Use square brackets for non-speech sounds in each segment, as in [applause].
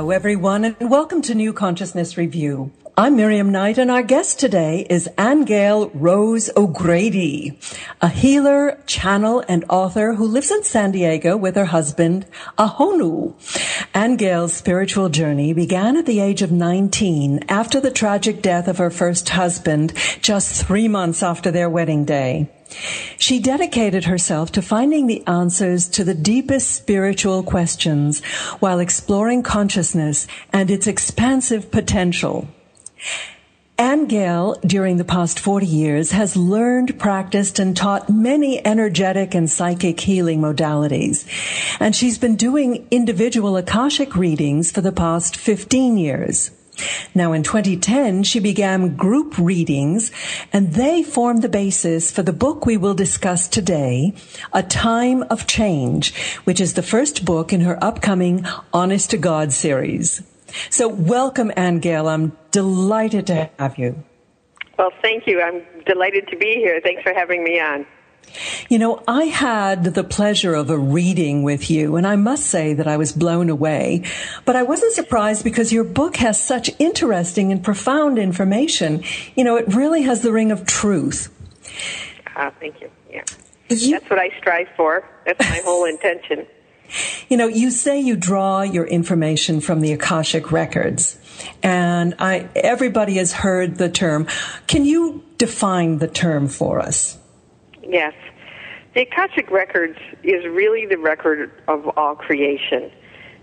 Hello, everyone, and welcome to New Consciousness Review. I'm Miriam Knight, and our guest today is Aingeal Rose O'Grady, a healer, channel, and author who lives in San Diego with her husband, Ahonu. Aingeal's spiritual journey began at the age of 19 after the tragic death of her first husband, just three months after their wedding day. She dedicated herself to finding the answers to the deepest spiritual questions while exploring consciousness and its expansive potential. Aingeal, during the past 40 years, has learned, practiced, and taught many energetic and psychic healing modalities. And she's been doing individual Akashic readings for the past 15 years. Now in 2010, she began group readings and they form the basis for the book we will discuss today, A Time of Change, which is the first book in her upcoming Honest to God series. So welcome, Aingeal. I'm delighted to have you. Well, thank you. I'm delighted to be here. Thanks for having me on. You know, I had the pleasure of a reading with you, and I must say that I was blown away. But I wasn't surprised because your book has such interesting and profound information. You know, it really has the ring of truth. Ah, thank you. Yeah. You, That's what I strive for. That's my whole [laughs] intention. You know, you say you draw your information from the Akashic records, and I everybody has heard the term. Can you define the term for us? Yes. The Akashic Records is really the record of all creation.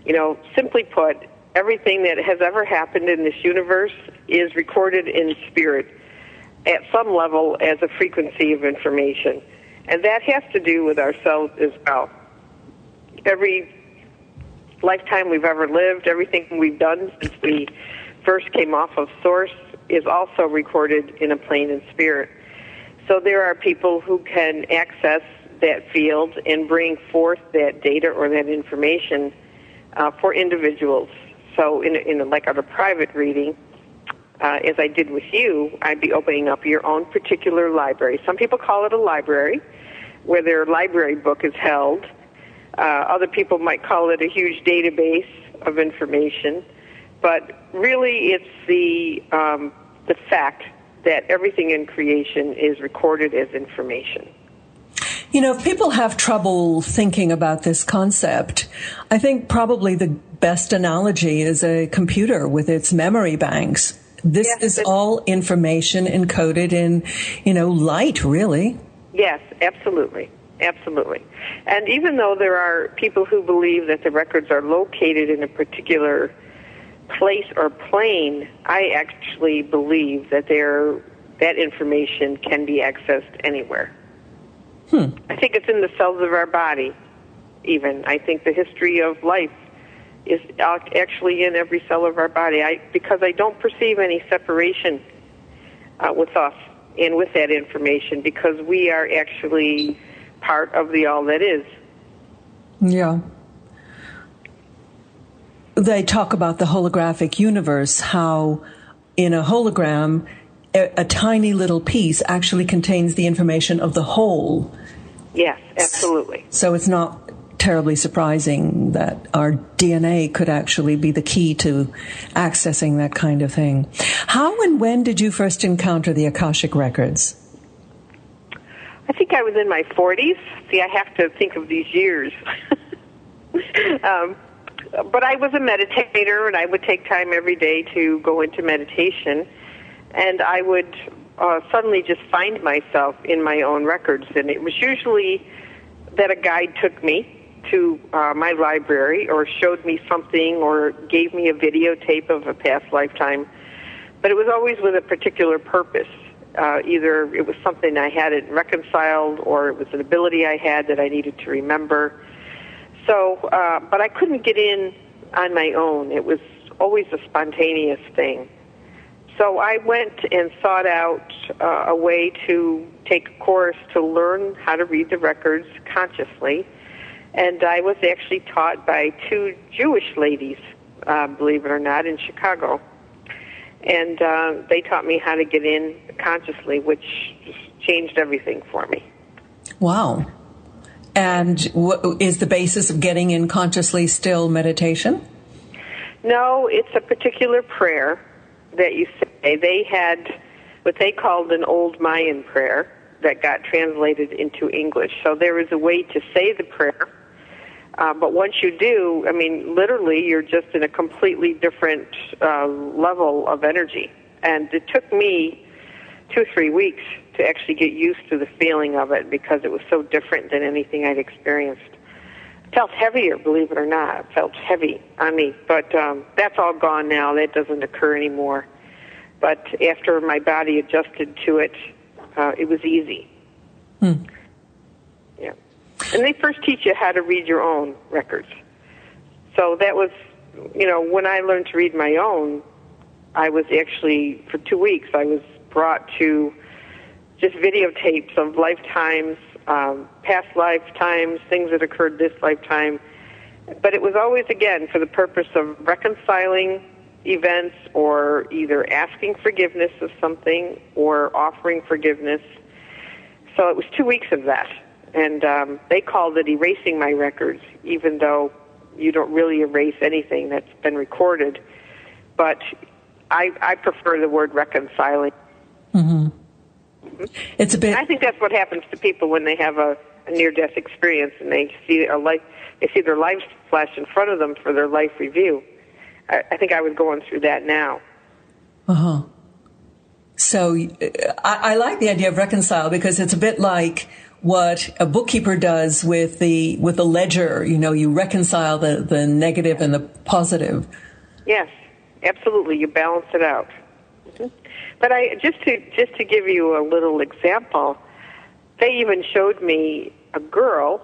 You know, simply put, everything that has ever happened in this universe is recorded in spirit at some level as a frequency of information. And that has to do with ourselves as well. Every lifetime we've ever lived, everything we've done since we first came off of Source is also recorded in a plane in spirit. So there are people who can access that field and bring forth that data or that information uh, for individuals. So in, in like on a private reading, uh, as I did with you, I'd be opening up your own particular library. Some people call it a library, where their library book is held. Uh, other people might call it a huge database of information, but really it's the um, the fact that everything in creation is recorded as information. You know, if people have trouble thinking about this concept, I think probably the best analogy is a computer with its memory banks. This yes, is all information encoded in, you know, light, really. Yes, absolutely. Absolutely. And even though there are people who believe that the records are located in a particular place or plane, I actually believe that there that information can be accessed anywhere. Hmm. I think it's in the cells of our body. Even I think the history of life is actually in every cell of our body. I because I don't perceive any separation uh, with us and with that information because we are actually part of the all that is. Yeah they talk about the holographic universe, how in a hologram, a, a, tiny little piece actually contains the information of the whole. Yes, absolutely. So it's not terribly surprising that our DNA could actually be the key to accessing that kind of thing. How and when did you first encounter the Akashic records? I think I was in my 40s. See, I have to think of these years. [laughs] um, but I was a meditator, and I would take time every day to go into meditation, and I would uh, suddenly just find myself in my own records, and it was usually that a guide took me to uh, my library or showed me something or gave me a videotape of a past lifetime, but it was always with a particular purpose. Uh, either it was something I hadn't reconciled, or it was an ability I had that I needed to remember so, uh, but I couldn't get in on my own. It was always a spontaneous thing. So I went and sought out uh, a way to take a course to learn how to read the records consciously. And I was actually taught by two Jewish ladies, uh, believe it or not, in Chicago. And uh, they taught me how to get in consciously, which changed everything for me. Wow. And what is the basis of getting in consciously still meditation? No, it's a particular prayer that you say. They had what they called an old Mayan prayer that got translated into English. So there is a way to say the prayer. Uh, but once you do, I mean, literally, you're just in a completely different uh, level of energy. And it took me two or three weeks to actually get used to the feeling of it because it was so different than anything I'd experienced. It felt heavier, believe it or not. It felt heavy on me. But um, that's all gone now. That doesn't occur anymore. But after my body adjusted to it, uh, it was easy. Hmm. Yeah. And they first teach you how to read your own records. So that was, you know, when I learned to read my own, I was actually, for two weeks, I was brought to just videotapes of lifetimes, um, past lifetimes, things that occurred this lifetime. But it was always, again, for the purpose of reconciling events or either asking forgiveness of something or offering forgiveness. So it was two weeks of that. And um, they called it erasing my records, even though you don't really erase anything that's been recorded. But I, I prefer the word reconciling. Mm-hmm. It's a bit. I think that's what happens to people when they have a, a near-death experience and they see a life, they see their lives flash in front of them for their life review. I, I think I was going through that now. Uh huh. So I, I like the idea of reconcile because it's a bit like what a bookkeeper does with the with the ledger. You know, you reconcile the the negative and the positive. Yes, absolutely. You balance it out. But I just to just to give you a little example, they even showed me a girl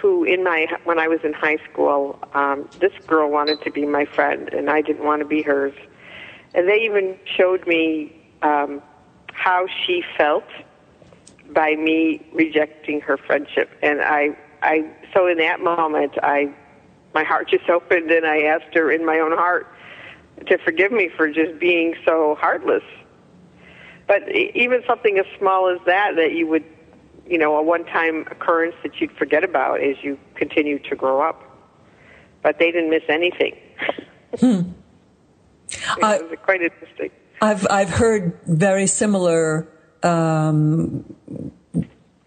who in my when I was in high school, um, this girl wanted to be my friend, and I didn't want to be hers. And they even showed me um, how she felt by me rejecting her friendship, and I, I so in that moment, I my heart just opened, and I asked her in my own heart to forgive me for just being so heartless. But even something as small as that, that you would you know, a one-time occurrence that you'd forget about as you continue to grow up. But they didn't miss anything. [laughs] Hmm. it was quite interesting. I've I've heard very similar um,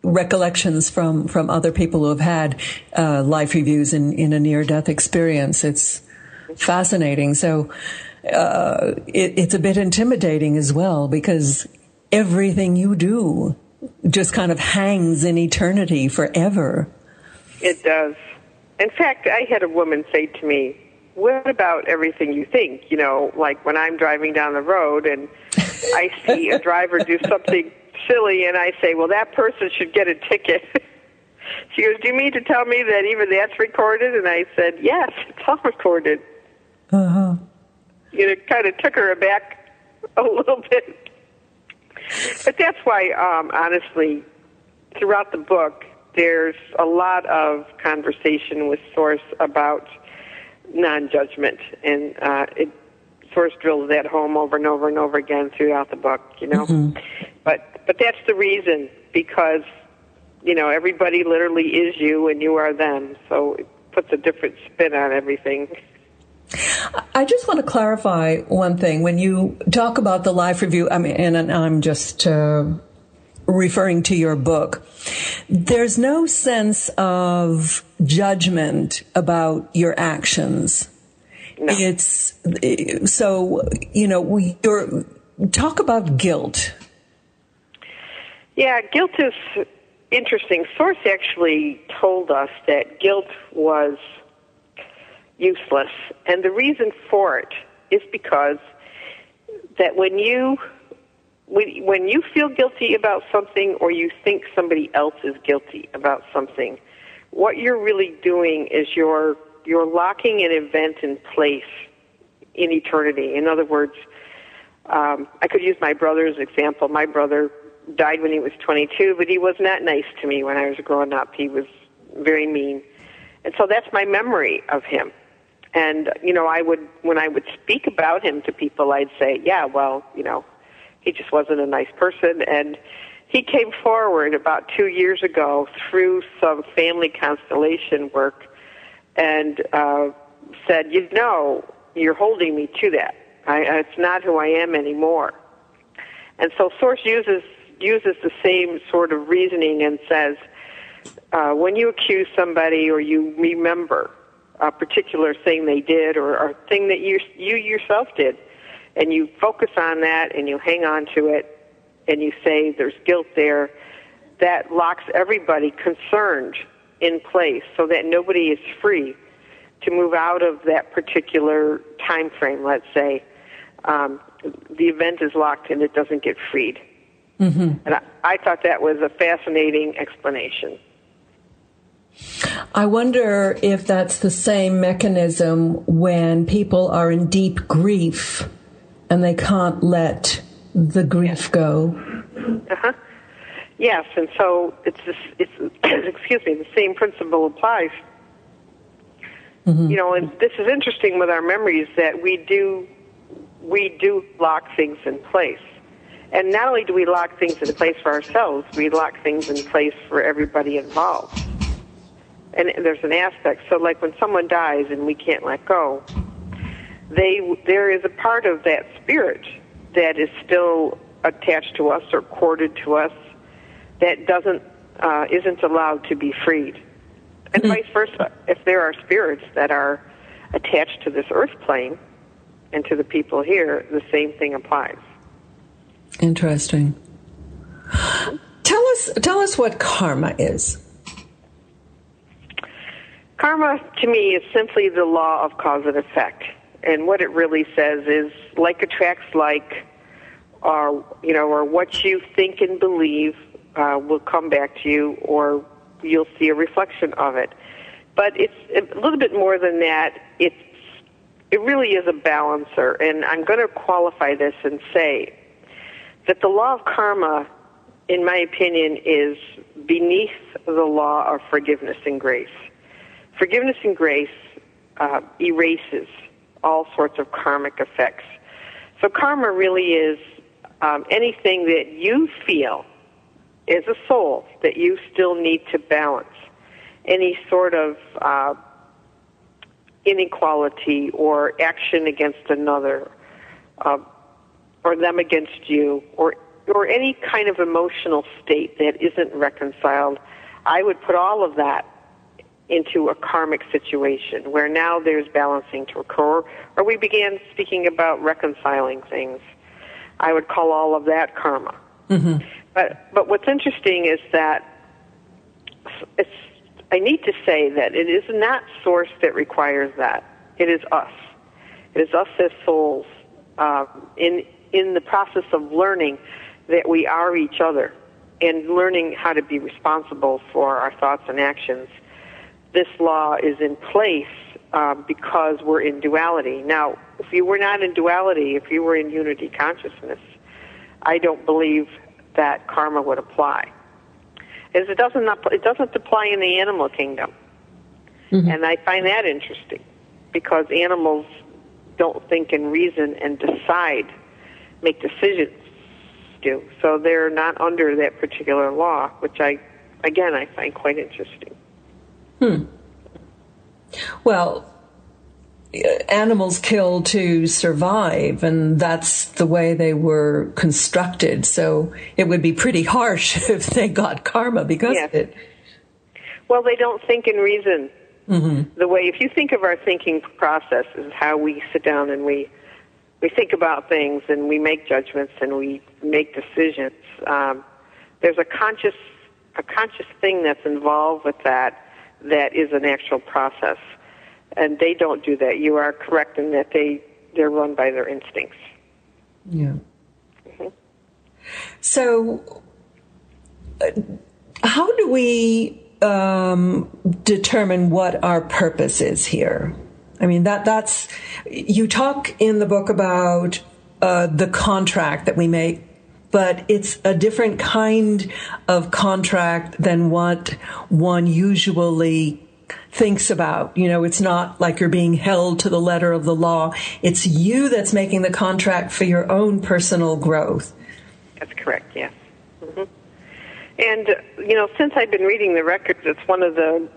recollections from from other people who have had uh, life reviews in in a near death experience. It's fascinating. So. Uh, it, it's a bit intimidating as well because everything you do just kind of hangs in eternity forever. It does. In fact, I had a woman say to me, What about everything you think? You know, like when I'm driving down the road and I see a driver do something silly and I say, Well, that person should get a ticket. [laughs] she goes, Do you mean to tell me that even that's recorded? And I said, Yes, it's all recorded. Uh huh. You know, it kind of took her aback a [laughs] little bit but that's why, um, honestly, throughout the book, there's a lot of conversation with Source about non-judgment, and uh, it Source drills that home over and over and over again throughout the book. You know, mm-hmm. but but that's the reason because you know everybody literally is you and you are them, so it puts a different spin on everything. I just want to clarify one thing. When you talk about the life review, I mean, and I'm just uh, referring to your book, there's no sense of judgment about your actions. No. It's so you know you're talk about guilt. Yeah, guilt is interesting. Source actually told us that guilt was useless. And the reason for it is because that when you when you feel guilty about something or you think somebody else is guilty about something, what you're really doing is you're you're locking an event in place in eternity. In other words, um, I could use my brother's example. My brother died when he was 22, but he was not nice to me when I was growing up. He was very mean. And so that's my memory of him. And, you know, I would, when I would speak about him to people, I'd say, yeah, well, you know, he just wasn't a nice person. And he came forward about two years ago through some family constellation work and uh, said, you know, you're holding me to that. I, it's not who I am anymore. And so Source uses uses the same sort of reasoning and says, uh, when you accuse somebody or you remember a particular thing they did or a thing that you you yourself did, and you focus on that and you hang on to it, and you say there's guilt there, that locks everybody concerned in place so that nobody is free to move out of that particular time frame. Let's say um, the event is locked and it doesn't get freed. Mm-hmm. And I, I thought that was a fascinating explanation. I wonder if that's the same mechanism when people are in deep grief and they can't let the grief go. Uh-huh. Yes, and so it's this, it's [clears throat] excuse me, the same principle applies. Mm-hmm. You know, and this is interesting with our memories that we do we do lock things in place. And not only do we lock things in place for ourselves, we lock things in place for everybody involved. And there's an aspect. So, like when someone dies and we can't let go, they there is a part of that spirit that is still attached to us or corded to us that doesn't uh, isn't allowed to be freed, and mm-hmm. vice versa. If there are spirits that are attached to this earth plane and to the people here, the same thing applies. Interesting. Tell us tell us what karma is. Karma to me is simply the law of cause and effect. And what it really says is like attracts like or you know or what you think and believe uh, will come back to you or you'll see a reflection of it. But it's a little bit more than that. It's it really is a balancer and I'm going to qualify this and say that the law of karma, in my opinion, is beneath the law of forgiveness and grace. Forgiveness and grace uh, erases all sorts of karmic effects. So karma really is um, anything that you feel as a soul that you still need to balance. Any sort of uh, inequality or action against another. Uh, or them against you or or any kind of emotional state that isn't reconciled, I would put all of that into a karmic situation where now there's balancing to occur, or we began speaking about reconciling things. I would call all of that karma. Mm-hmm. But but what's interesting is that it's. I need to say that it is not source that requires that. It is us. It is us as souls uh, in in the process of learning that we are each other and learning how to be responsible for our thoughts and actions, this law is in place uh, because we're in duality. Now, if you were not in duality, if you were in unity consciousness, I don't believe that karma would apply. As it doesn't it doesn't apply in the animal kingdom, mm-hmm. and I find that interesting because animals don't think and reason and decide make decisions do. So they're not under that particular law, which I, again, I find quite interesting. Hmm. Well, animals kill to survive, and that's the way they were constructed. So it would be pretty harsh [laughs] if they got karma because yes. of it. Well, they don't think and reason. Mm-hmm. The way, if you think of our thinking process, is how we sit down and we we think about things and we make judgments and we make decisions. Um, there's a conscious a conscious thing that's involved with that that is an actual process, and they don't do that. You are correct in that they they're run by their instincts. Yeah. Mm-hmm. So, uh, how do we um, determine what our purpose is here? I mean, that, that's, you talk in the book about uh, the contract that we make, but it's a different kind of contract than what one usually thinks about. You know, it's not like you're being held to the letter of the law. It's you that's making the contract for your own personal growth. That's correct, yes. Mm-hmm. And, you know, since I've been reading the records, it's one of the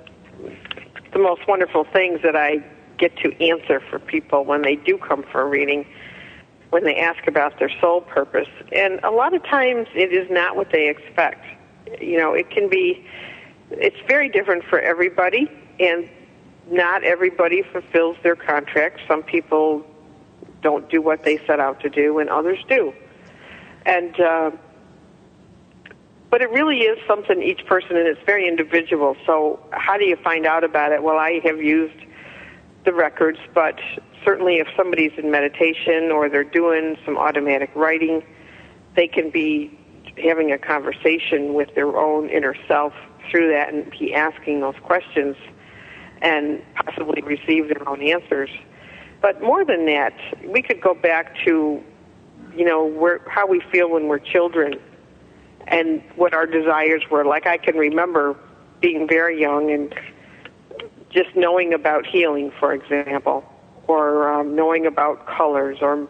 the most wonderful things that I get to answer for people when they do come for a reading, when they ask about their soul purpose. And a lot of times it is not what they expect. You know, it can be, it's very different for everybody, and not everybody fulfills their contract. Some people don't do what they set out to do, and others do. And, uh, but it really is something each person, and it's very individual. So, how do you find out about it? Well, I have used the records, but certainly if somebody's in meditation or they're doing some automatic writing, they can be having a conversation with their own inner self through that and be asking those questions and possibly receive their own answers. But more than that, we could go back to, you know, where, how we feel when we're children and what our desires were. Like I can remember being very young and just knowing about healing, for example, or um, knowing about colors or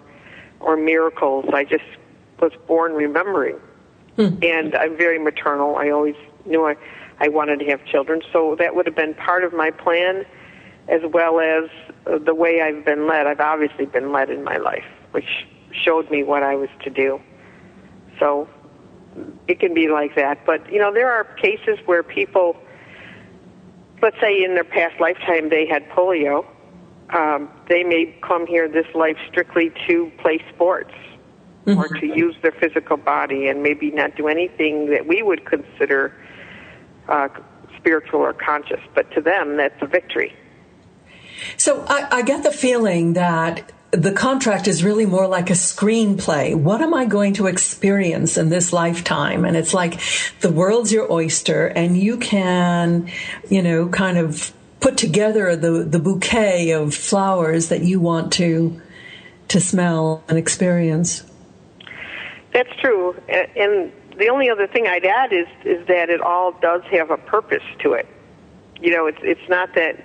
or miracles. I just was born remembering, hmm. and I'm very maternal. I always knew I I wanted to have children, so that would have been part of my plan, as well as uh, the way I've been led. I've obviously been led in my life, which showed me what I was to do. So it can be like that. But you know, there are cases where people, let's say in their past lifetime they had polio, um, they may come here this life strictly to play sports mm-hmm. or to use their physical body and maybe not do anything that we would consider uh, spiritual or conscious. But to them, that's a victory. So I, I get the feeling that the contract is really more like a screenplay. What am I going to experience in this lifetime? And it's like the world's your oyster and you can, you know, kind of put together the, the bouquet of flowers that you want to, to smell and experience. That's true. And the only other thing I'd add is, is that it all does have a purpose to it. You know, it's, it's not that,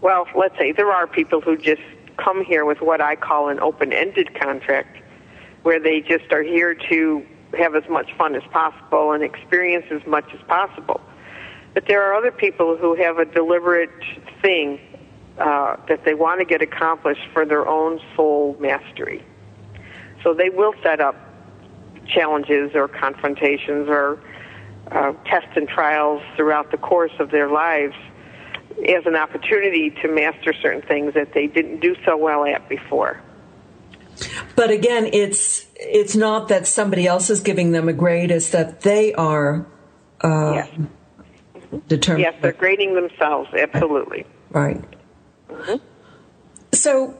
well, let's say there are people who just come here with what I call an open-ended contract, where they just are here to have as much fun as possible and experience as much as possible. But there are other people who have a deliberate thing uh, that they want to get accomplished for their own soul mastery. So they will set up challenges or confrontations or uh, tests and trials throughout the course of their lives as an opportunity to master certain things that they didn't do so well at before. But again, it's it's not that somebody else is giving them a grade; it's that they are uh, yes. Determined. Yes, they're grading themselves. Absolutely. Right. Mm-hmm. So,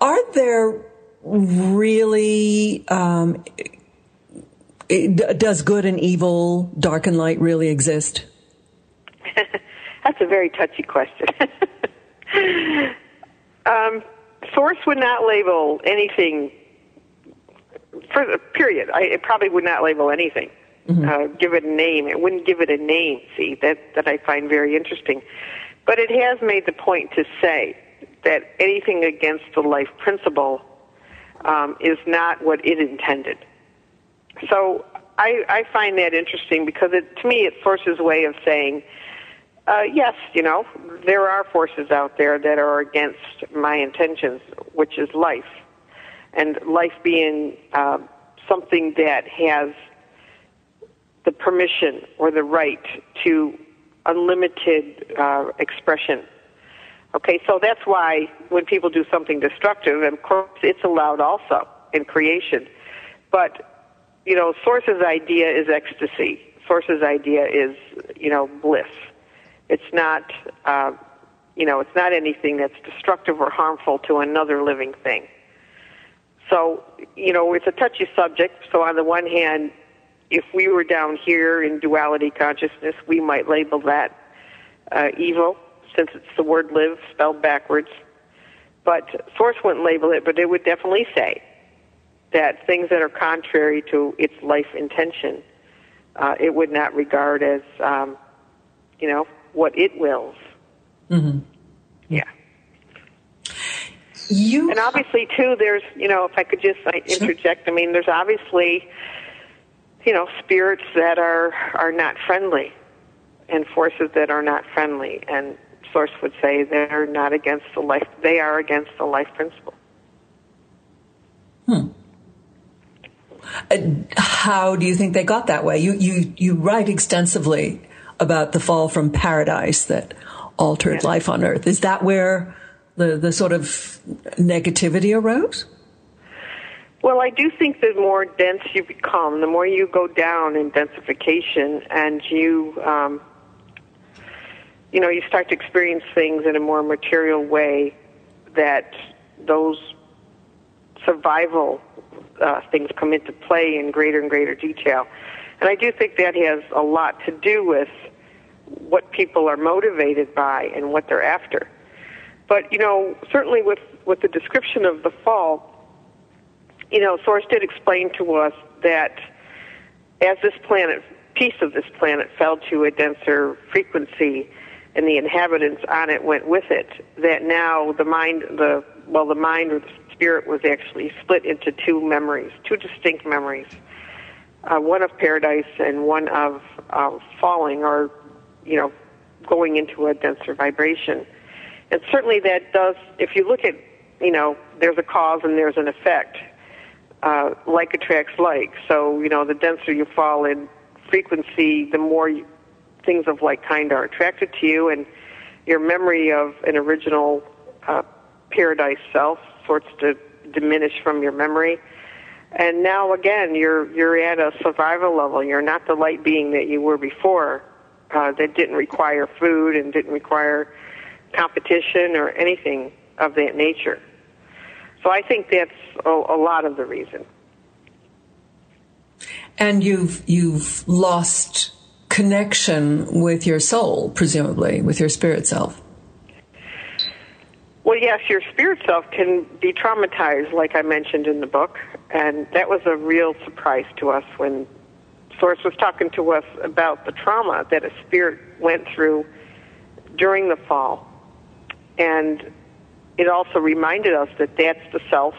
are there really? Um, does good and evil, dark and light, really exist? [laughs] That's a very touchy question. [laughs] um, source would not label anything for the period. I, it probably would not label anything. Mm-hmm. Uh, give it a name. It wouldn't give it a name. See that that I find very interesting. But it has made the point to say that anything against the life principle um, is not what it intended. So I, I find that interesting because it, to me, it forces a way of saying uh, yes, you know, there are forces out there that are against my intentions, which is life. And life being uh, something that has the permission or the right to unlimited uh, expression. Okay, so that's why when people do something destructive, of course, it's allowed also in creation. But, you know, Source's idea is ecstasy. Source's idea is, you know, bliss. It's not, uh, you know, it's not anything that's destructive or harmful to another living thing. So, you know, it's a touchy subject. So on the one hand, if we were down here in duality consciousness, we might label that uh, evil, since it's the word live spelled backwards. But Source wouldn't label it, but it would definitely say that things that are contrary to its life intention, uh, it would not regard as, um, you know, what it wills. Mm-hmm. Yeah. You and obviously too, there's you know, if I could just like, interject, I mean, there's obviously you know spirits that are are not friendly, and forces that are not friendly, and Source would say they're not against the life, they are against the life principle. Hmm. Uh, how do you think they got that way? You, you, you write extensively about the fall from paradise that altered yes. life on Earth. Is that where the, the sort of negativity arose? Well, I do think the more dense you become, the more you go down in densification, and you, um, you know, you start to experience things in a more material way. That those survival uh, things come into play in greater and greater detail, and I do think that has a lot to do with what people are motivated by and what they're after. But you know, certainly with with the description of the fall you know, Source did explain to us that as this planet, piece of this planet fell to a denser frequency, and the inhabitants on it went with it, that now the mind, the well, the mind or the spirit was actually split into two memories, two distinct memories, uh, one of paradise and one of uh, falling or, you know, going into a denser vibration. And certainly that does, if you look at, you know, there's a cause and there's an effect uh, like attracts like. So, you know, the denser you fall in frequency, the more you, things of like kind are attracted to you, and your memory of an original uh, paradise self sorts to diminish from your memory. And now again, you're you're at a survival level. You're not the light being that you were before. Uh, that didn't require food and didn't require competition or anything of that nature. So I think that's a, a lot of the reason. And you've you've lost connection with your soul, presumably, with your spirit self. Well, yes, your spirit self can be traumatized, like I mentioned in the book, and that was a real surprise to us when Source was talking to us about the trauma that a spirit went through during the fall. And it also reminded us that that's the self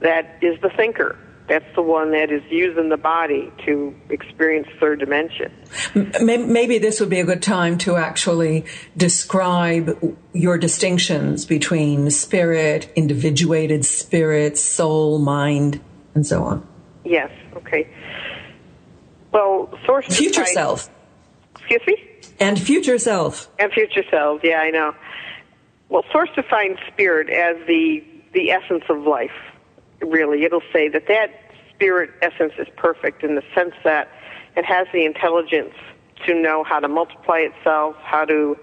that is the thinker. That's the one that is using the body to experience third dimension. Maybe this would be a good time to actually describe your distinctions between spirit, individuated spirit, soul, mind, and so on. Yes, okay. Well, source future self. Excuse me? And future self. And future self, yeah, I know. Well, Source defines spirit as the the essence of life. Really, it'll say that that spirit essence is perfect in the sense that it has the intelligence to know how to multiply itself, how to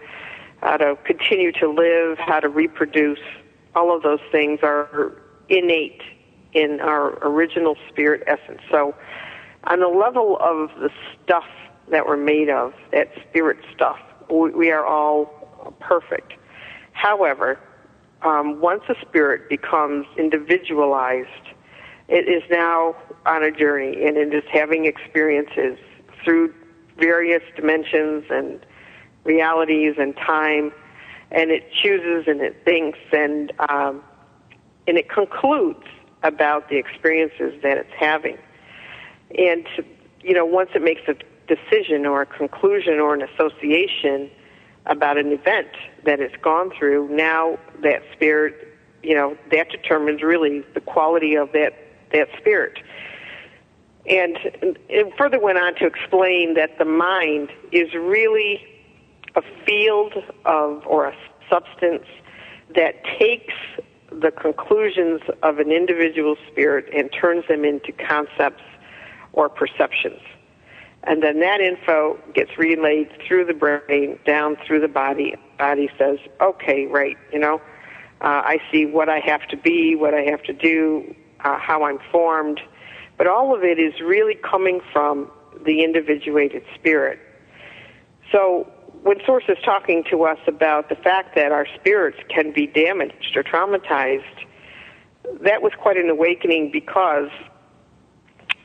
how to continue to live, how to reproduce. All of those things are innate in our original spirit essence. So, on the level of the stuff that we're made of, that spirit stuff, we are all perfect. However, um, once a spirit becomes individualized, it is now on a journey and it is having experiences through various dimensions and realities and time, and it chooses and it thinks and um, and it concludes about the experiences that it's having. And you know, once it makes a decision or a conclusion or an association about an event that it's gone through, now that spirit, you know, that determines really the quality of that that spirit. And it further went on to explain that the mind is really a field of or a substance that takes the conclusions of an individual spirit and turns them into concepts or perceptions. And then that info gets relayed through the brain, down through the body. Body says, okay, right, you know, uh, I see what I have to be, what I have to do, uh, how I'm formed. But all of it is really coming from the individuated spirit. So when Source is talking to us about the fact that our spirits can be damaged or traumatized, that was quite an awakening because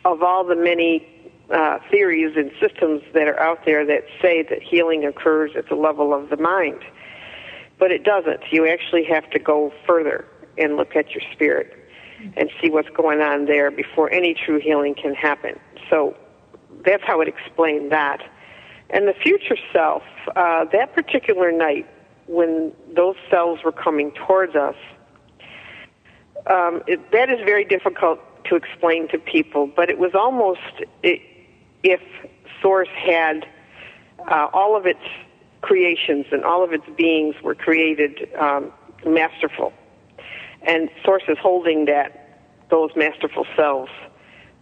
of all the many uh, theories and systems that are out there that say that healing occurs at the level of the mind. But it doesn't. You actually have to go further and look at your spirit and see what's going on there before any true healing can happen. So that's how it explained that. And the future self, uh, that particular night, when those cells were coming towards us, um, it, that is very difficult to explain to people, but it was almost if Source had uh, all of its creations and all of its beings were created um, masterful, and Source is holding that those masterful selves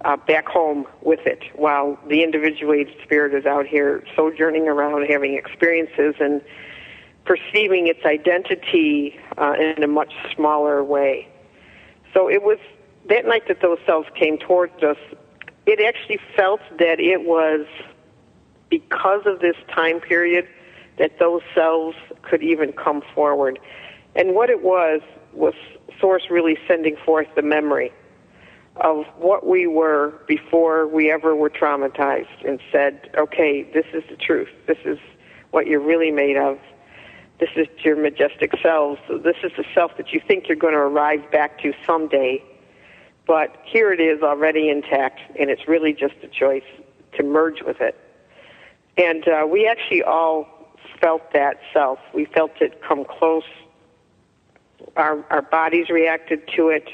uh, back home with it, while the individuated spirit is out here sojourning around, having experiences and perceiving its identity uh, in a much smaller way. So it was that night that those selves came towards us. It actually felt that it was because of this time period that those cells could even come forward. And what it was was Source really sending forth the memory of what we were before we ever were traumatized and said, okay, this is the truth. This is what you're really made of. This is your majestic selves. This is the self that you think you're going to arrive back to someday. But here it is already intact, and it's really just a choice to merge with it. And uh, we actually all felt that self. We felt it come close. Our, our bodies reacted to it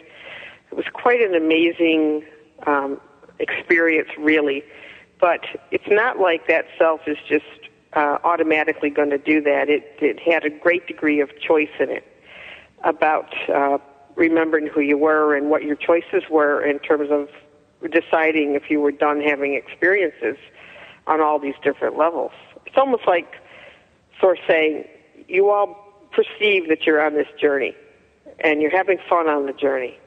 it was quite an amazing um, experience, really. But it's not like that self is just uh, automatically going to do that. It, it had a great degree of choice in it about uh, remembering who you were and what your choices were in terms of deciding if you were done having experiences on all these different levels. It's almost like Source saying, you all perceive that you're on this journey and you're having fun on the journey.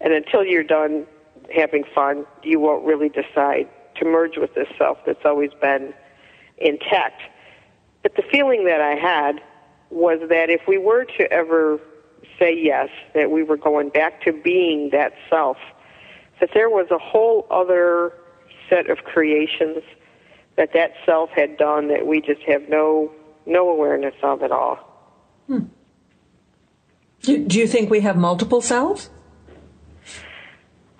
And until you're done having fun, you won't really decide to merge with this self that's always been intact. But the feeling that I had was that if we were to ever say yes, that we were going back to being that self, that there was a whole other set of creations that that self had done that we just have no no awareness of at all. Hmm. Do, do you think we have multiple selves?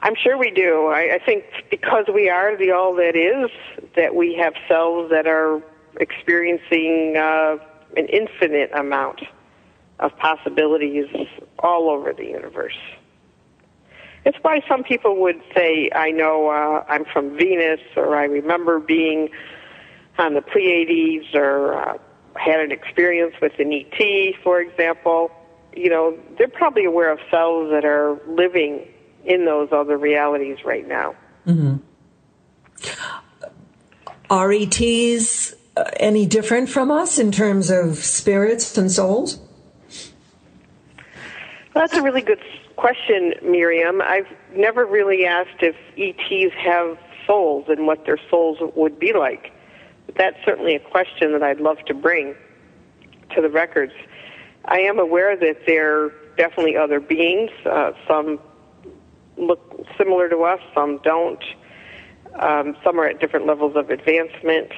I'm sure we do. I, I think because we are the all that is, that we have selves that are experiencing uh, an infinite amount of possibilities all over the universe. It's why some people would say, I know uh, I'm from Venus, or I remember being on the Pleiades, or uh, had an experience with an ET, for example. You know, they're probably aware of cells that are living in those other realities right now. Mm-hmm. Are ETs uh, any different from us in terms of spirits and souls? That's a really good question, Miriam. I've never really asked if ETs have souls and what their souls would be like. But that's certainly a question that I'd love to bring to the records. I am aware that there are definitely other beings, uh, some look similar to us, some don't. Um, some are at different levels of advancement,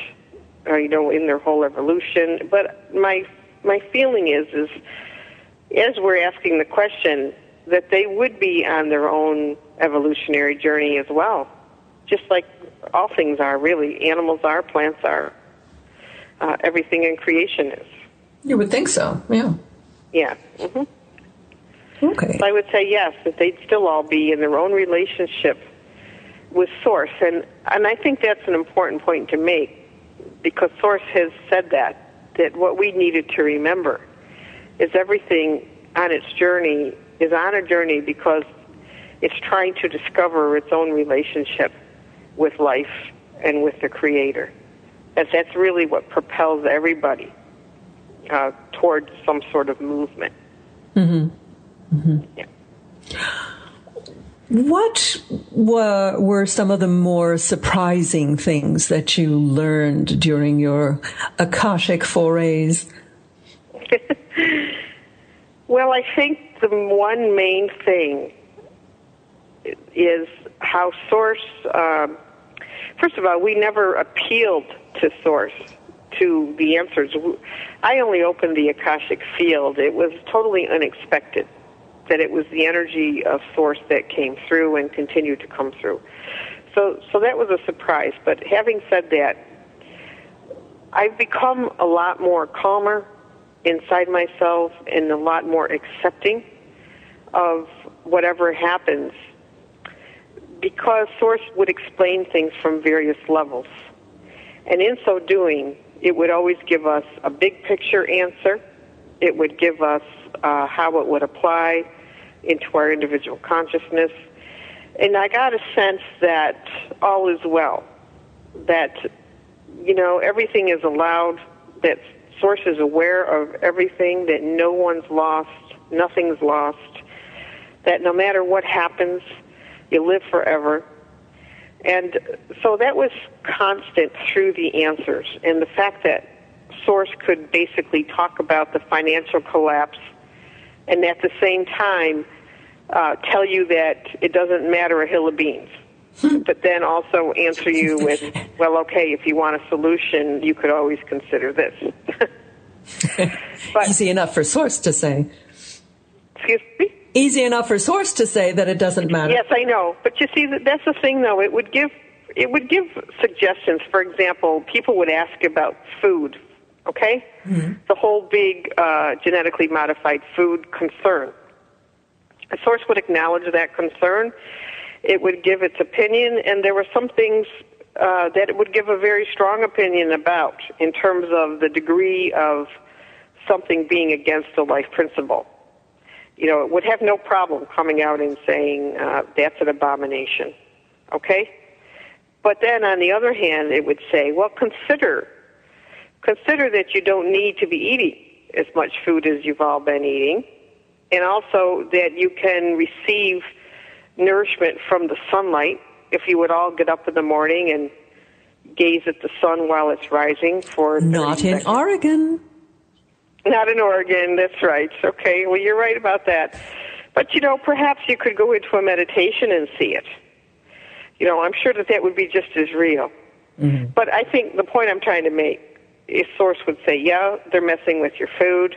uh, you know, in their whole evolution. But my my feeling is is as we're asking the question that they would be on their own evolutionary journey as well, just like all things are really. Animals are, plants are, uh, everything in creation is. You would think so, yeah. Yeah. Mm-hmm. Okay. So I would say yes, that they'd still all be in their own relationship with Source, and and I think that's an important point to make because Source has said that that what we needed to remember is everything on its journey is on a journey because it's trying to discover its own relationship with life and with the Creator. And that's really what propels everybody uh, towards some sort of movement. Mm-hmm. Mm-hmm. Yeah. What were, were some of the more surprising things that you learned during your Akashic forays? [laughs] well, I think the one main thing is how Source, um, first of all, we never appealed to Source to the answers. I only opened the Akashic field. It was totally unexpected that it was the energy of source that came through and continued to come through. So, so that was a surprise. But having said that, I've become a lot more calmer inside myself and a lot more accepting of whatever happens because Source would explain things from various levels. And in so doing, it would always give us a big picture answer. It would give us uh, how it would apply into our individual consciousness. And I got a sense that all is well, that, you know, everything is allowed, that Source is aware of everything, that no one's lost, nothing's lost, that no matter what happens, you live forever. And so that was constant through the answers. And the fact that Source could basically talk about the financial collapse and at the same time uh, tell you that it doesn't matter a hill of beans. But then also answer you with, well, okay, if you want a solution, you could always consider this. but, [laughs] Easy enough for Source to say. Excuse me? easy enough for source to say that it doesn't matter. Yes, I know. But you see, that's the thing, though. It would give it would give suggestions. For example, people would ask about food. Okay, mm-hmm. the whole big uh, genetically modified food concern. A source would acknowledge that concern. It would give its opinion, and there were some things uh, that it would give a very strong opinion about in terms of the degree of something being against the life principle you know, it would have no problem coming out and saying uh, that's an abomination. Okay? But then on the other hand, it would say, well, consider, consider that you don't need to be eating as much food as you've all been eating, and also that you can receive nourishment from the sunlight if you would all get up in the morning and gaze at the sun while it's rising for not in seconds. Oregon. Not in Oregon, that's right. Okay, well, you're right about that. But, you know, perhaps you could go into a meditation and see it. You know, I'm sure that that would be just as real. Mm-hmm. But I think the point I'm trying to make is Source would say, yeah, they're messing with your food.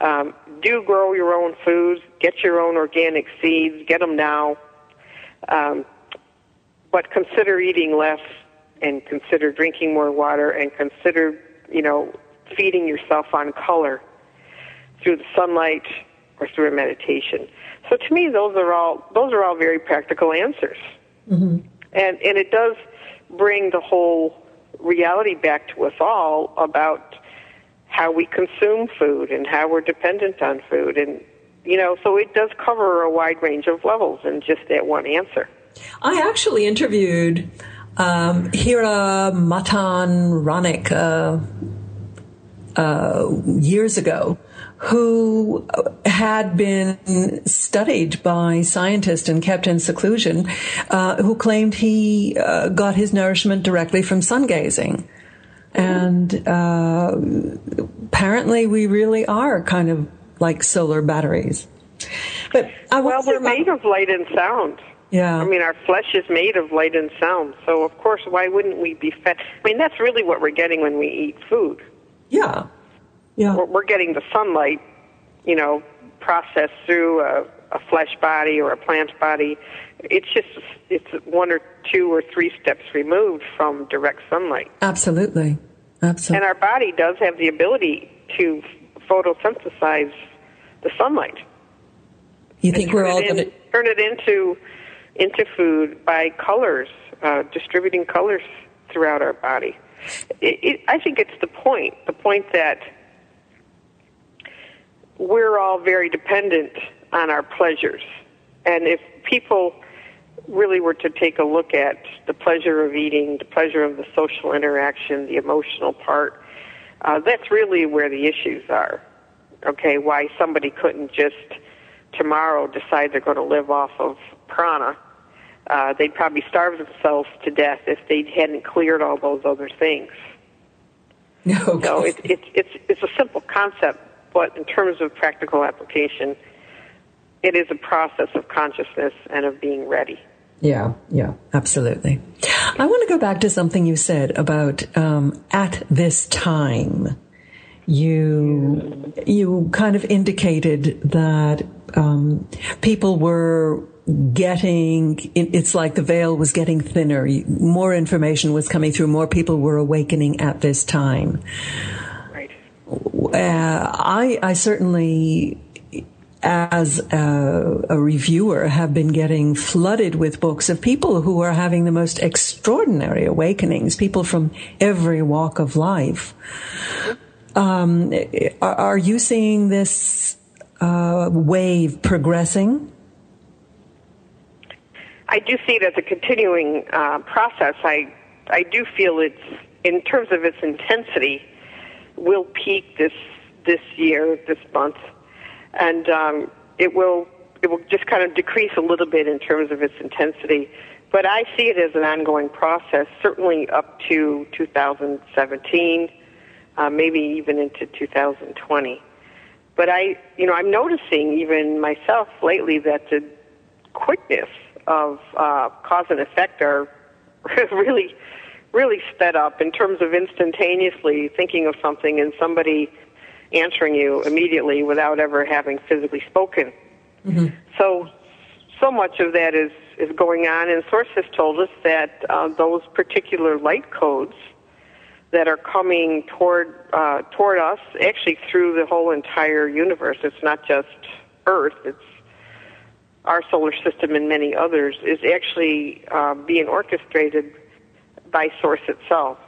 Um, do grow your own food. Get your own organic seeds. Get them now. Um, but consider eating less and consider drinking more water and consider, you know, feeding yourself on color through the sunlight or through a meditation. So to me, those are all those are all very practical answers, mm-hmm. and and it does bring the whole reality back to us all about how we consume food and how we're dependent on food, and you know, so it does cover a wide range of levels in just that one answer. I actually interviewed um, Hira Ratan Manek. Uh, uh, years ago who had been studied by scientists and kept in seclusion, uh, who claimed he uh, got his nourishment directly from sun gazing. And uh, apparently, we really are kind of like solar batteries. But I well, we're made of light and sound. Yeah. I mean, our flesh is made of light and sound. So, of course, why wouldn't we be fed? I mean, that's really what we're getting when we eat food. Yeah. Yeah. We're, we're getting the sunlight, you know, processed through a, a flesh body or a plant body. It's just it's one or two or three steps removed from direct sunlight. Absolutely. Absolutely. And our body does have the ability to photosynthesize the sunlight. You think we're all going to turn it into into food by colors, uh, distributing colors throughout our body? It, it, I think it's the point. The point that we're all very dependent on our pleasures. And if people really were to take a look at the pleasure of eating, the pleasure of the social interaction, the emotional part, uh, that's really where the issues are. Okay, why somebody couldn't just tomorrow decide they're going to live off of prana. Uh, they'd probably starve themselves to death if they hadn't cleared all those other things. [laughs] No, so it, it, it's it's a simple concept, but in terms of practical application, it is a process of consciousness and of being ready. Yeah, yeah, absolutely. I want to go back to something you said about um, at this time. You you kind of indicated that um, people were getting it's like the veil was getting thinner more information was coming through more people were awakening at this time right uh, I, I certainly as a, a, reviewer, have been getting flooded with books of people who are having the most extraordinary awakenings, people from every walk of life. Um, are, are, you seeing this uh, wave progressing? I do see it as a continuing uh, process. I I do feel it's in terms of its intensity will peak this this year, this month, and um, it will it will just kind of decrease a little bit in terms of its intensity. But I see it as an ongoing process, certainly up to 2017, uh, maybe even into 2020. But I, you know, I'm noticing even myself lately that the quickness of uh, cause and effect are [laughs] really really sped up in terms of instantaneously thinking of something and somebody answering you immediately without ever having physically spoken. Mm-hmm. So, so much of that is is going on, and Source has told us that uh, those particular light codes that are coming toward uh, toward us, actually through the whole entire universe. It's not just Earth; it's our solar system and many others. Is actually uh, being orchestrated by source itself,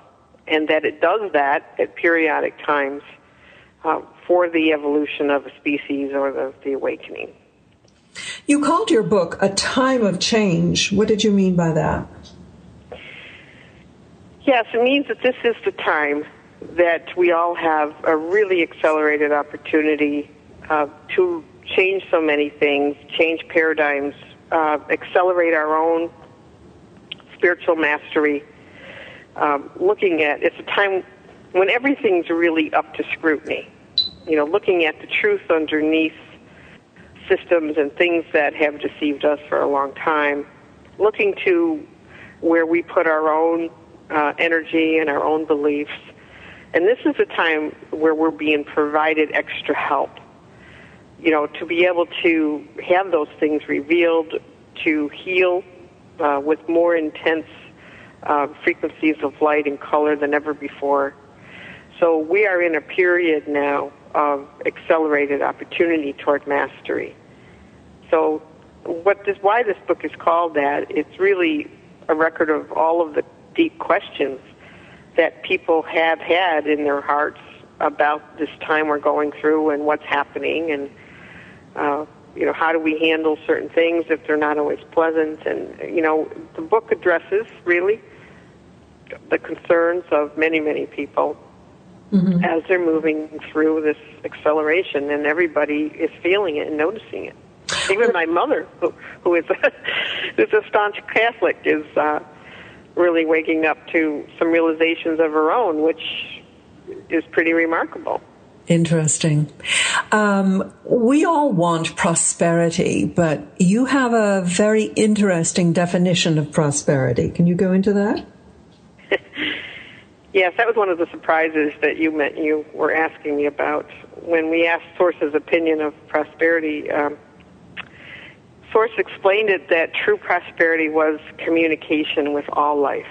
and that it does that at periodic times uh, for the evolution of a species or the, the awakening. You called your book A Time of Change. What did you mean by that? Yes, it means that this is the time that we all have a really accelerated opportunity uh, to change so many things, change paradigms, uh, accelerate our own spiritual mastery, um, looking at it's a time when everything's really up to scrutiny. You know, looking at the truth underneath systems and things that have deceived us for a long time, looking to where we put our own uh, energy and our own beliefs. And this is a time where we're being provided extra help. You know, to be able to have those things revealed, to heal uh, with more intense uh, frequencies of light and color than ever before. So we are in a period now of accelerated opportunity toward mastery. So what this, why this book is called that, it's really a record of all of the deep questions that people have had in their hearts about this time we're going through and what's happening and uh, you know how do we handle certain things if they're not always pleasant and you know the book addresses really the concerns of many, many people mm-hmm. as they're moving through this acceleration, and everybody is feeling it and noticing it. Even my mother, who, who is a, [laughs] who's a staunch Catholic, is uh, really waking up to some realizations of her own, which is pretty remarkable. Interesting. Um, we all want prosperity, but you have a very interesting definition of prosperity. Can you go into that? Yes, that was one of the surprises that you meant you were asking me about when we asked Source's opinion of prosperity. Um, Source explained it that true prosperity was communication with all life.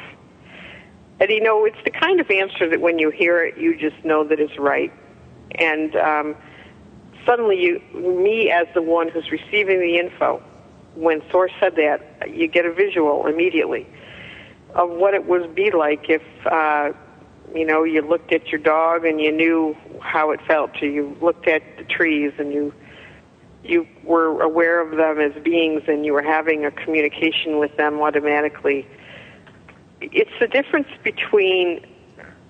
And you know, it's the kind of answer that when you hear it, you just know that it's right. And um, suddenly, you, me as the one who's receiving the info, when Source said that, you get a visual immediately of what it would be like if uh, you know you looked at your dog and you knew how it felt. You looked at the trees and you you were aware of them as beings and you were having a communication with them automatically. It's the difference between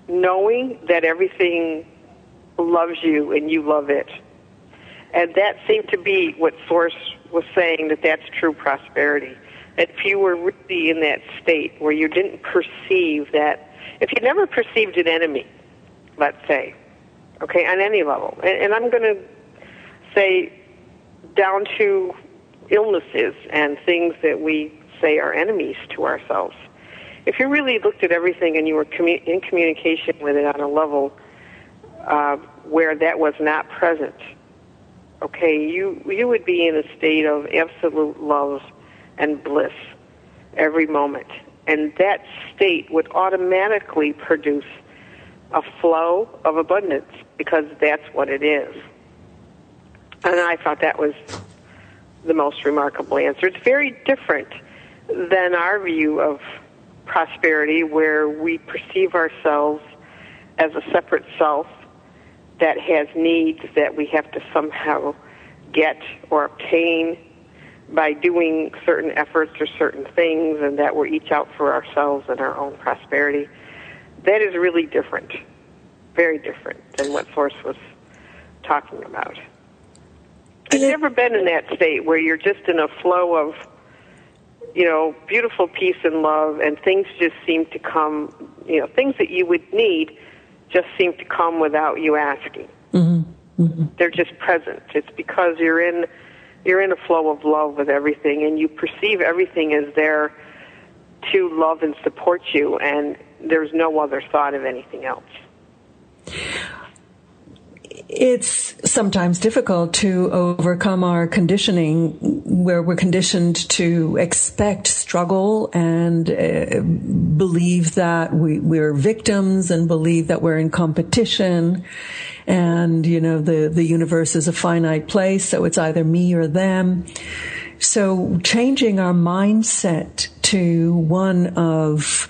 knowing that everything loves you and you love it. And that seemed to be what Source was saying that that's true prosperity that if you were really in that state where you didn't perceive that, if you never perceived an enemy, let's say, okay, on any level, and, and I'm going to say down to illnesses and things that we say are enemies to ourselves. If you really looked at everything and you were commu- in communication with it on a level uh, where that was not present, okay, you you would be in a state of absolute love and bliss every moment. And that state would automatically produce a flow of abundance because that's what it is. And I thought that was the most remarkable answer. It's very different than our view of prosperity, where we perceive ourselves as a separate self that has needs that we have to somehow get or obtain by doing certain efforts or certain things, and that we're each out for ourselves and our own prosperity. That is really different, very different than what Source was talking about. I've never been in that state where you're just in a flow of, you know, beautiful peace and love, and things just seem to come, you know, things that you would need just seem to come without you asking. Mm-hmm. Mm-hmm. They're just present. It's because you're in you're in a flow of love with everything, and you perceive everything as there to love and support you, and there's no other thought of anything else. It's sometimes difficult to overcome our conditioning where we're conditioned to expect struggle and uh, believe that we, we're victims and believe that we're in competition and, you know, the, the universe is a finite place, so it's either me or them. So changing our mindset to one of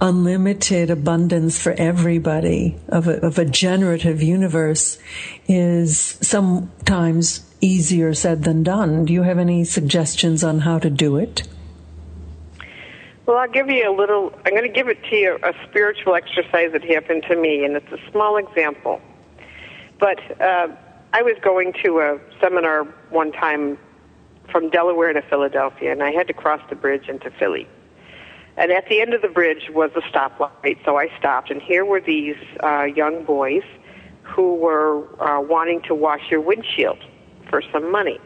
unlimited abundance for everybody of a, of a generative universe is sometimes easier said than done. Do you have any suggestions on how to do it? Well, I'll give you a little, I'm going to give it to you a spiritual exercise that happened to me, and it's a small example. But uh, I was going to a seminar one time from Delaware to Philadelphia, and I had to cross the bridge into Philly. And at the end of the bridge was a stoplight, so I stopped. And here were these uh, young boys who were uh, wanting to wash your windshield for some money.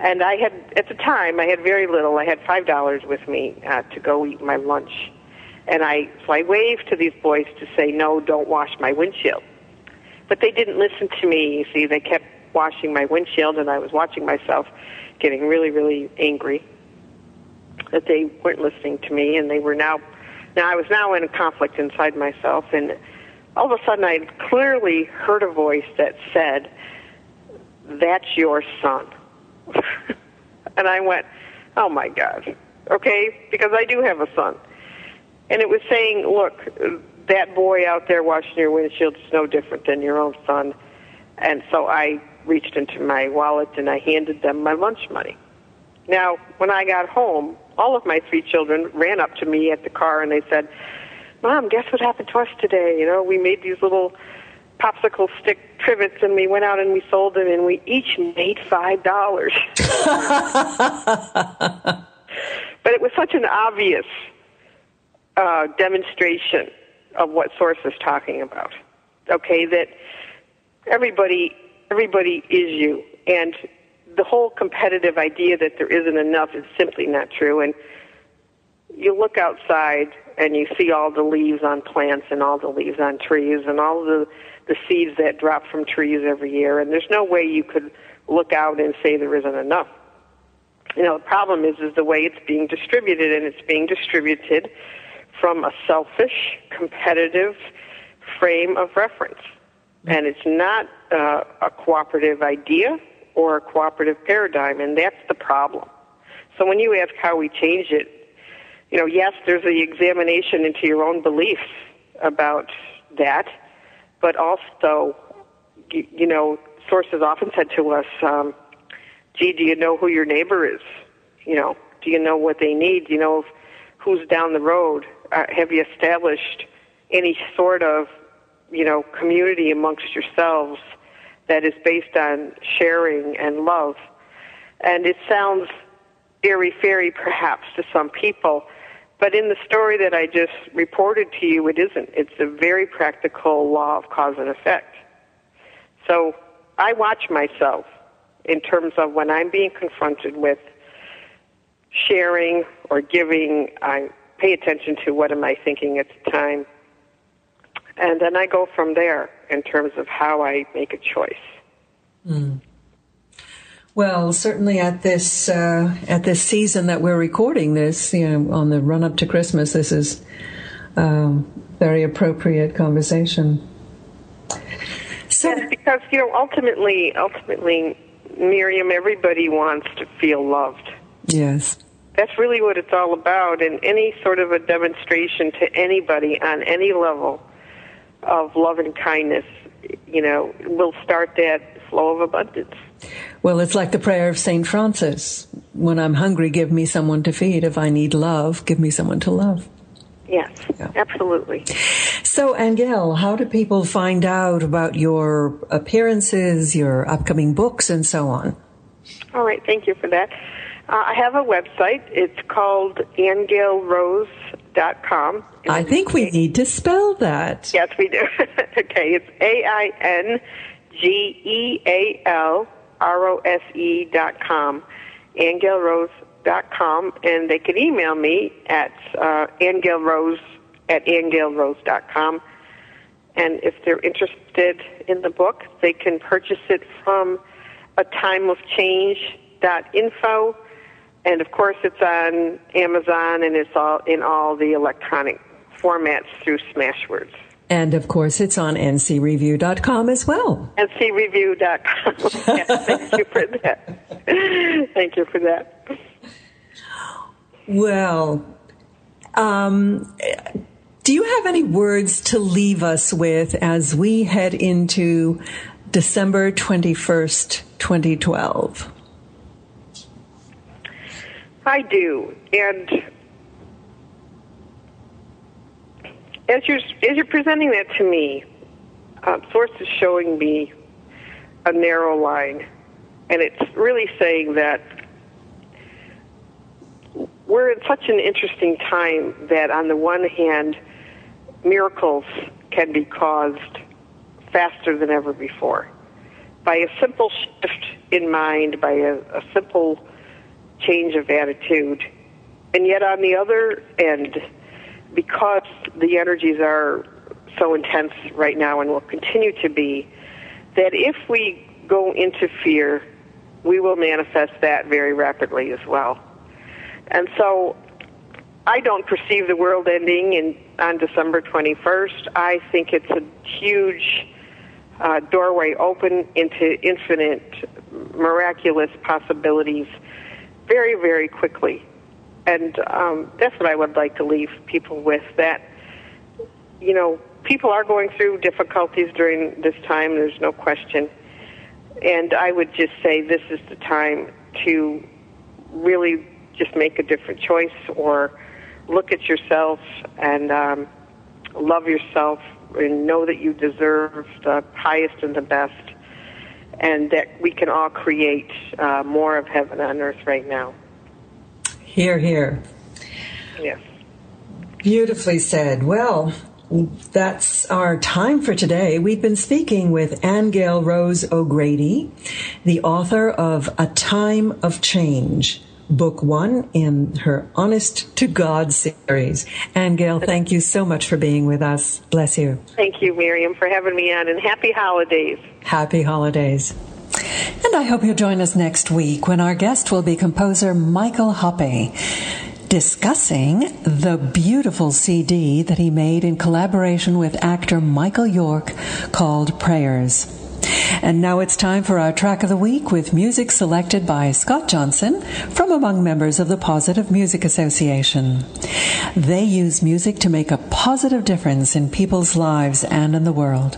And I had, at the time, I had very little. I had five dollars with me uh, to go eat my lunch. And I, so I waved to these boys to say, no, don't wash my windshield. But they didn't listen to me. You see, they kept washing my windshield, and I was watching myself getting really, really angry that they weren't listening to me, and they were now. Now I was now in a conflict inside myself, and all of a sudden I clearly heard a voice that said, "That's your son," [laughs] and I went, "Oh my God." Okay, because I do have a son, and it was saying, "Look, that boy out there washing your windshield is no different than your own son," and so I reached into my wallet and I handed them my lunch money. Now, when I got home, all of my three children ran up to me at the car and they said, Mom, guess what happened to us today? You know, we made these little popsicle stick trivets and we went out and we sold them and we each made five dollars. [laughs] but it was such an obvious uh, demonstration of what Source is talking about. Okay, that everybody everybody is you, and the whole competitive idea that there isn't enough is simply not true. And you look outside and you see all the leaves on plants and all the leaves on trees and all the the seeds that drop from trees every year. And there's no way you could look out and say there isn't enough. You know, the problem is is the way it's being distributed, and it's being distributed from a selfish, competitive frame of reference. And it's not uh, a cooperative idea or a cooperative paradigm, and that's the problem. So when you ask how we change it, you know, yes, there's the examination into your own beliefs about that, but also, you, you know, sources often said to us, um, gee, do you know who your neighbor is? You know, do you know what they need? Do you know who's down the road? Uh, have you established any sort of, you know, community amongst yourselves that is based on sharing and love. And it sounds airy fairy perhaps to some people, but in the story that I just reported to you, it isn't. It's a very practical law of cause and effect. So I watch myself in terms of when I'm being confronted with sharing or giving, I pay attention to what am I thinking at the time. And then I go from there in terms of how I make a choice. Mm. Well, certainly at this uh, at this season that we're recording this, you know, on the run up to Christmas, this is um, very appropriate conversation. So, yes, because you know, ultimately, ultimately, Miriam, everybody wants to feel loved. yes. That's really what it's all about, and any sort of a demonstration to anybody on any level of love and kindness, you know, will start that flow of abundance. Well, it's like the prayer of St. Francis. When I'm hungry, give me someone to feed. If I need love, give me someone to love. Yes, Yeah. absolutely. So, Aingeal, how do people find out about your appearances, your upcoming books, and so on? All right, thank you for that. Uh, I have a website. It's called aingealrose.com. I think we need to spell that. Yes, we do. [laughs] okay, it's A I N G E A L R O S E dot com, aingealrose dot com, and they can email me at uh, aingealrose at aingealrose dot com. And if they're interested in the book, they can purchase it from a time of change dot info, and of course it's on Amazon and it's all in all the electronic formats through Smashwords. And of course, it's on ncreview.com as well. and creview.com. [laughs] yes, thank you for that. [laughs] Thank you for that. Well, um, do you have any words to leave us with as we head into December 21st, 2012? I do, and as you're as you're presenting that to me, uh, Source is showing me a narrow line, and it's really saying that we're in such an interesting time that, on the one hand, miracles can be caused faster than ever before. By a simple shift in mind, by a, a simple change of attitude. And yet, on the other end, because the energies are so intense right now and will continue to be, that if we go into fear, we will manifest that very rapidly as well. And so I don't perceive the world ending in, on December 21st. I think it's a huge uh, doorway open into infinite, miraculous possibilities very, very quickly. And um, that's what I would like to leave people with that, you know, people are going through difficulties during this time, there's no question. And I would just say this is the time to really just make a different choice or look at yourself and um, love yourself and know that you deserve the highest and the best and that we can all create uh, more of heaven on earth right now. Here, here. Yes. Beautifully said. Well, that's our time for today. We've been speaking with Aingeal Rose O'Grady, the author of A Time of Change, book one in her Honest to God series. Aingeal, thank you so much for being with us. Bless you. Thank you, Miriam, for having me on, and happy holidays. Happy holidays. And I hope you'll join us next week when our guest will be composer Michael Hoppe discussing the beautiful CD that he made in collaboration with actor Michael York called Prayers. And now it's time for our track of the week with music selected by Scott Johnson from among members of the Positive Music Association. They use music to make a positive difference in people's lives and in the world.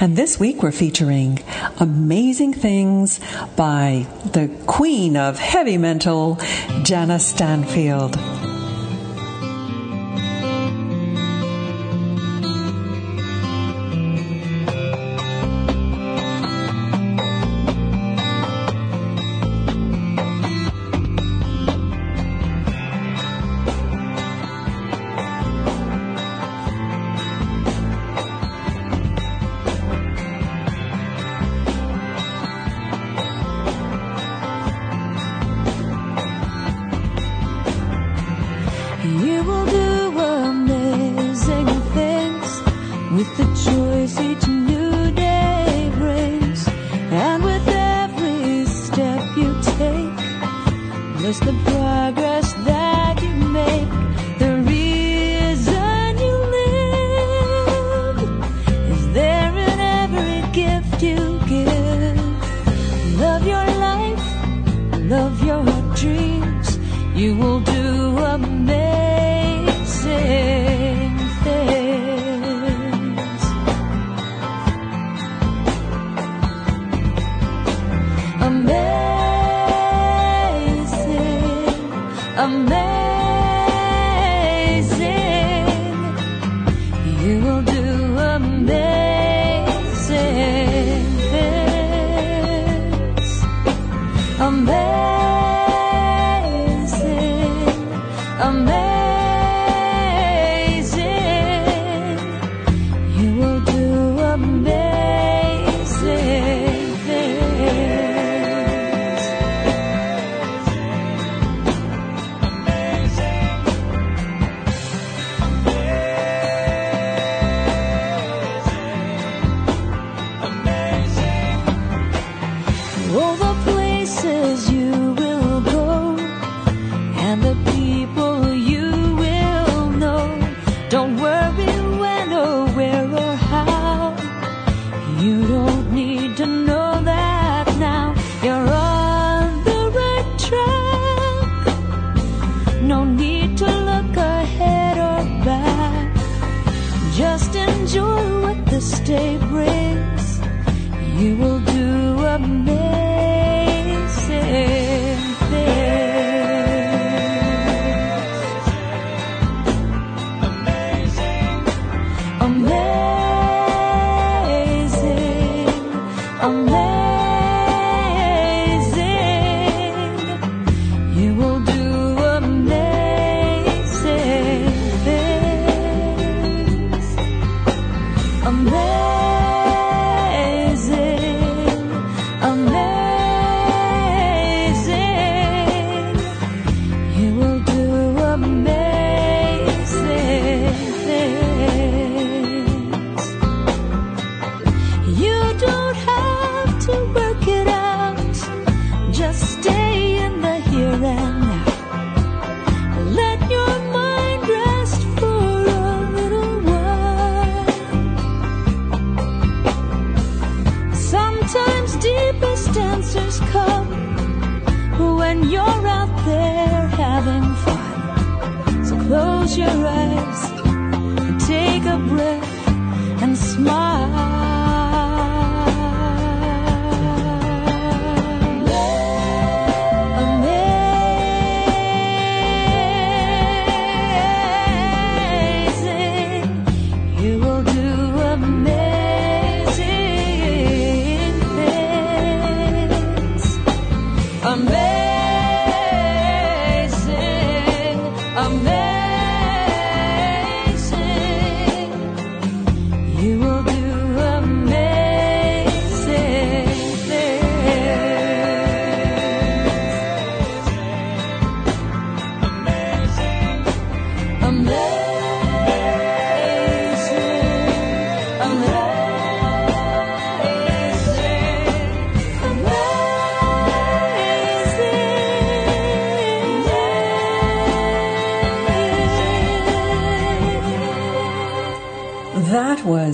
And this week we're featuring Amazing Things by the queen of heavy mental, Jana Stanfield. You will do amazing amazing.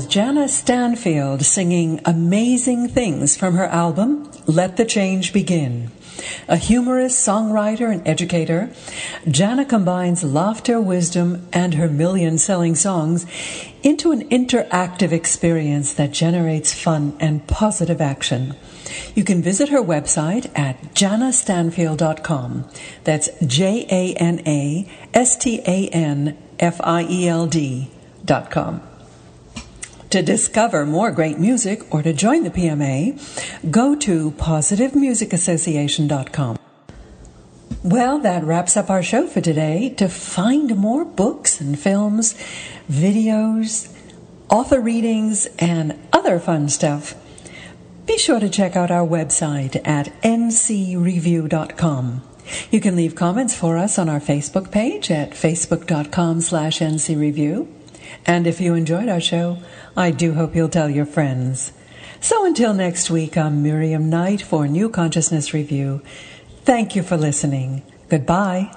Jana Stanfield singing Amazing Things from her album, Let the Change Begin. A humorous songwriter and educator, Jana combines laughter, wisdom, and her million selling songs into an interactive experience that generates fun and positive action. You can visit her website at janastanfield.com. That's J A N A S T A N F I E L D dot com. To discover more great music or to join the PMA, go to positivemusicassociation.com. Well, that wraps up our show for today. To find more books and films, videos, author readings, and other fun stuff, be sure to check out our website at ncreview.com. You can leave comments for us on our Facebook page at facebook.com slash ncreview. And if you enjoyed our show, I do hope you'll tell your friends. So until next week, I'm Miriam Knight for New Consciousness Review. Thank you for listening. Goodbye.